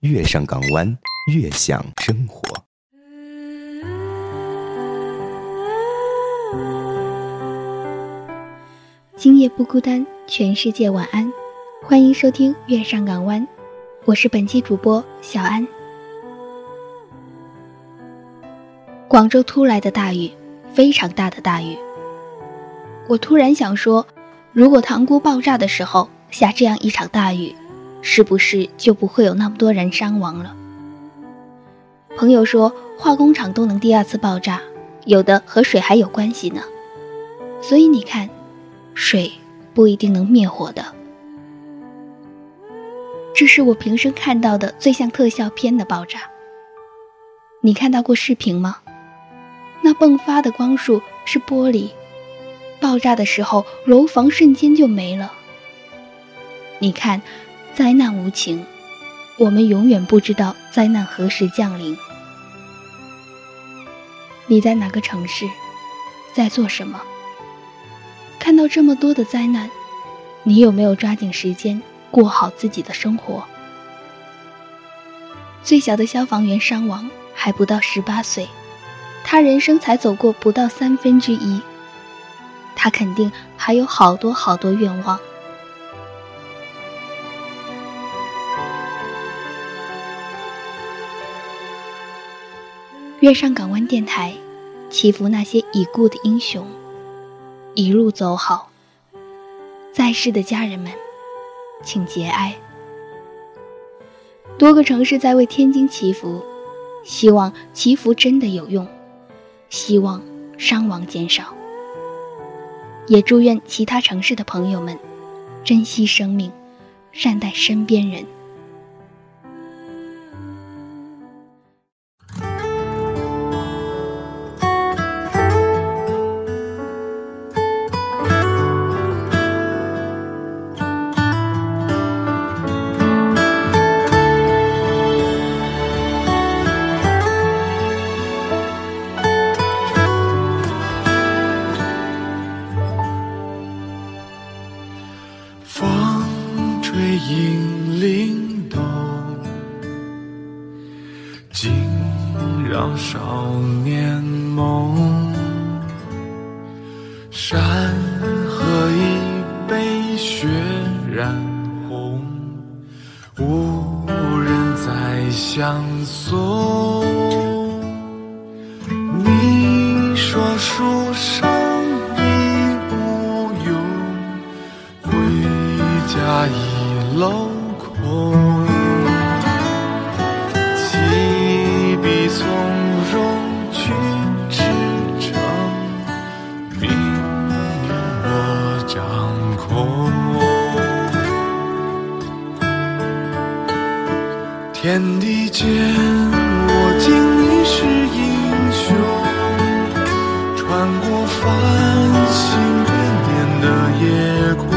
月上港湾，悦享生活。今夜不孤单，全世界晚安。欢迎收听《月上港湾》，我是本期主播小安。广州突来的大雨，非常大的大雨。我突然想说，如果塘沽爆炸的时候下这样一场大雨。是不是就不会有那么多人伤亡了？朋友说，化工厂都能第二次爆炸，有的和水还有关系呢。所以你看，水不一定能灭火的。这是我平生看到的最像特效片的爆炸。你看到过视频吗？那迸发的光束是玻璃，爆炸的时候楼房瞬间就没了。你看。灾难无情，我们永远不知道灾难何时降临。你在哪个城市，在做什么？看到这么多的灾难，你有没有抓紧时间过好自己的生活？最小的消防员伤亡还不到十八岁，他人生才走过不到三分之一，他肯定还有好多好多愿望。月上港湾电台，祈福那些已故的英雄，一路走好。在世的家人们，请节哀。多个城市在为天津祈福，希望祈福真的有用，希望伤亡减少。也祝愿其他城市的朋友们，珍惜生命，善待身边人。影灵动，惊扰少年梦。山河已被血染红，无人再相送。你说书生已无用，归家已。镂空，起笔从容去驰骋，命运我掌控。天地间，我敬你是英雄，穿过繁星点点的夜空。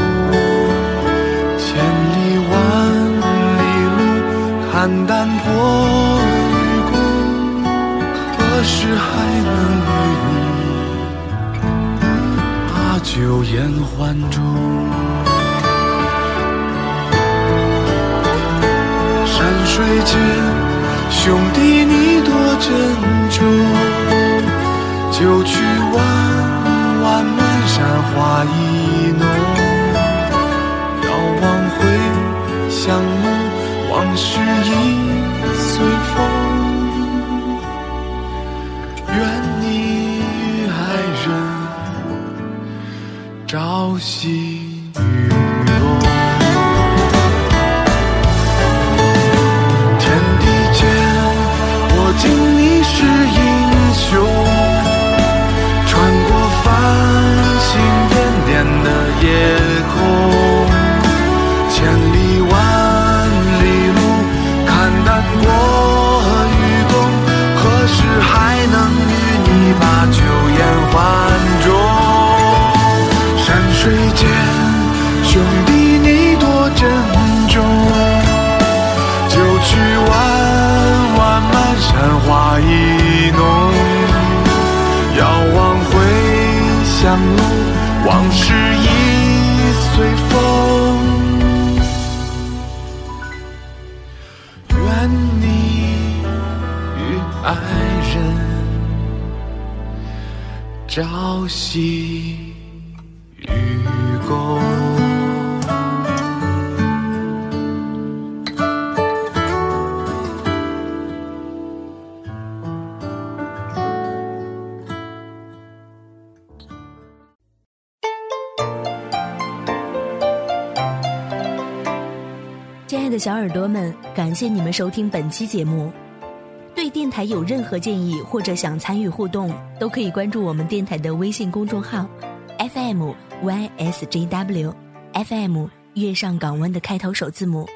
淡淡过与共，何时还能与你把酒言欢中？山水间，兄弟你多珍重。九曲弯弯，满山花意浓。遥望回乡已随风，愿你与爱人朝夕把酒言欢中？山水间，兄弟你多珍重。旧曲弯弯，满山花意浓。遥望回乡路，往事已随风。愿你与爱人朝夕与共。亲爱的小耳朵们，感谢你们收听本期节目。电台有任何建议或者想参与互动，都可以关注我们电台的微信公众号 FM YSJW FM 月上港湾的开头首字母。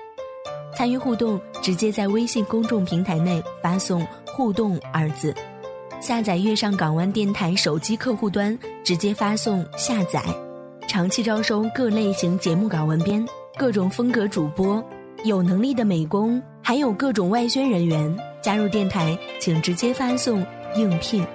参与互动，直接在微信公众平台内发送“互动”二字。下载月上港湾电台手机客户端，直接发送“下载”。长期招收各类型节目稿文编，各种风格主播。有能力的美工，还有各种外宣人员加入电台，请直接发送应聘，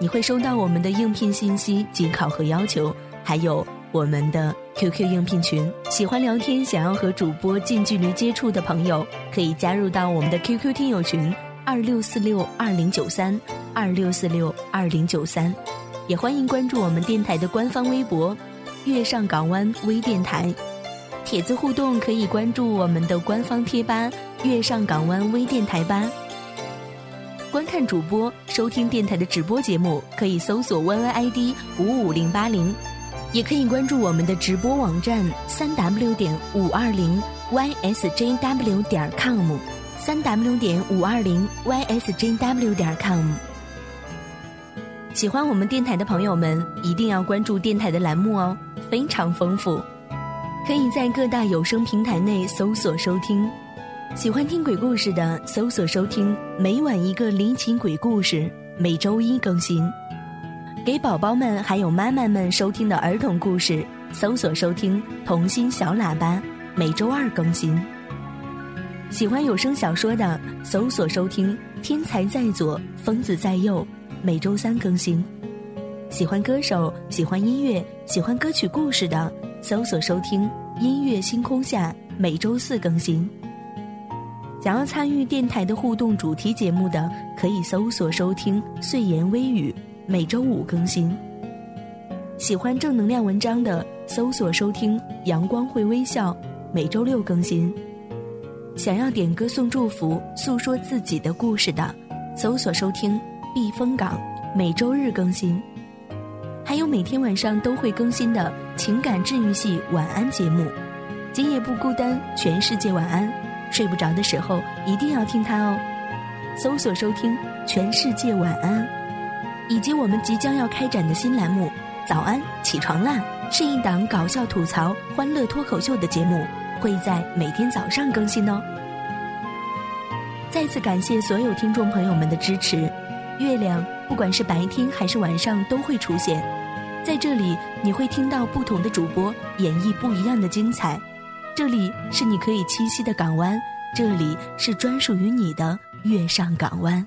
你会收到我们的应聘信息及考核要求，还有我们的 QQ 应聘群。喜欢聊天，想要和主播近距离接触的朋友，可以加入到我们的 QQ 听友群二六四六二零九三二六四六二零九三，也欢迎关注我们电台的官方微博“月上港湾微电台”。帖子互动可以关注我们的官方贴吧“月上港湾微电台”吧。观看主播、收听电台的直播节目，可以搜索 “yyid 五五零八零”，也可以关注我们的直播网站“三 w 点五二零 ysjw 点 com”，三 w 点五二零 ysjw 点 com。喜欢我们电台的朋友们，一定要关注电台的栏目哦，非常丰富。可以在各大有声平台内搜索收听，喜欢听鬼故事的搜索收听，每晚一个离奇鬼故事，每周一更新。给宝宝们还有妈妈们收听的儿童故事，搜索收听童心小喇叭，每周二更新。喜欢有声小说的，搜索收听天才在左，疯子在右，每周三更新。喜欢歌手，喜欢音乐，喜欢歌曲故事的。搜索收听音乐星空下，每周四更新。想要参与电台的互动主题节目的，可以搜索收听碎言微语，每周五更新。喜欢正能量文章的，搜索收听阳光会微笑，每周六更新。想要点歌送祝福、诉说自己的故事的，搜索收听避风港，每周日更新。还有每天晚上都会更新的情感治愈系晚安节目，今夜不孤单，全世界晚安。睡不着的时候一定要听它哦。搜索收听全世界晚安，以及我们即将要开展的新栏目早安起床啦，是一档搞笑吐槽、欢乐脱口秀的节目，会在每天早上更新哦。再次感谢所有听众朋友们的支持，月亮不管是白天还是晚上都会出现。在这里，你会听到不同的主播演绎不一样的精彩。这里是你可以栖息的港湾，这里是专属于你的月上港湾。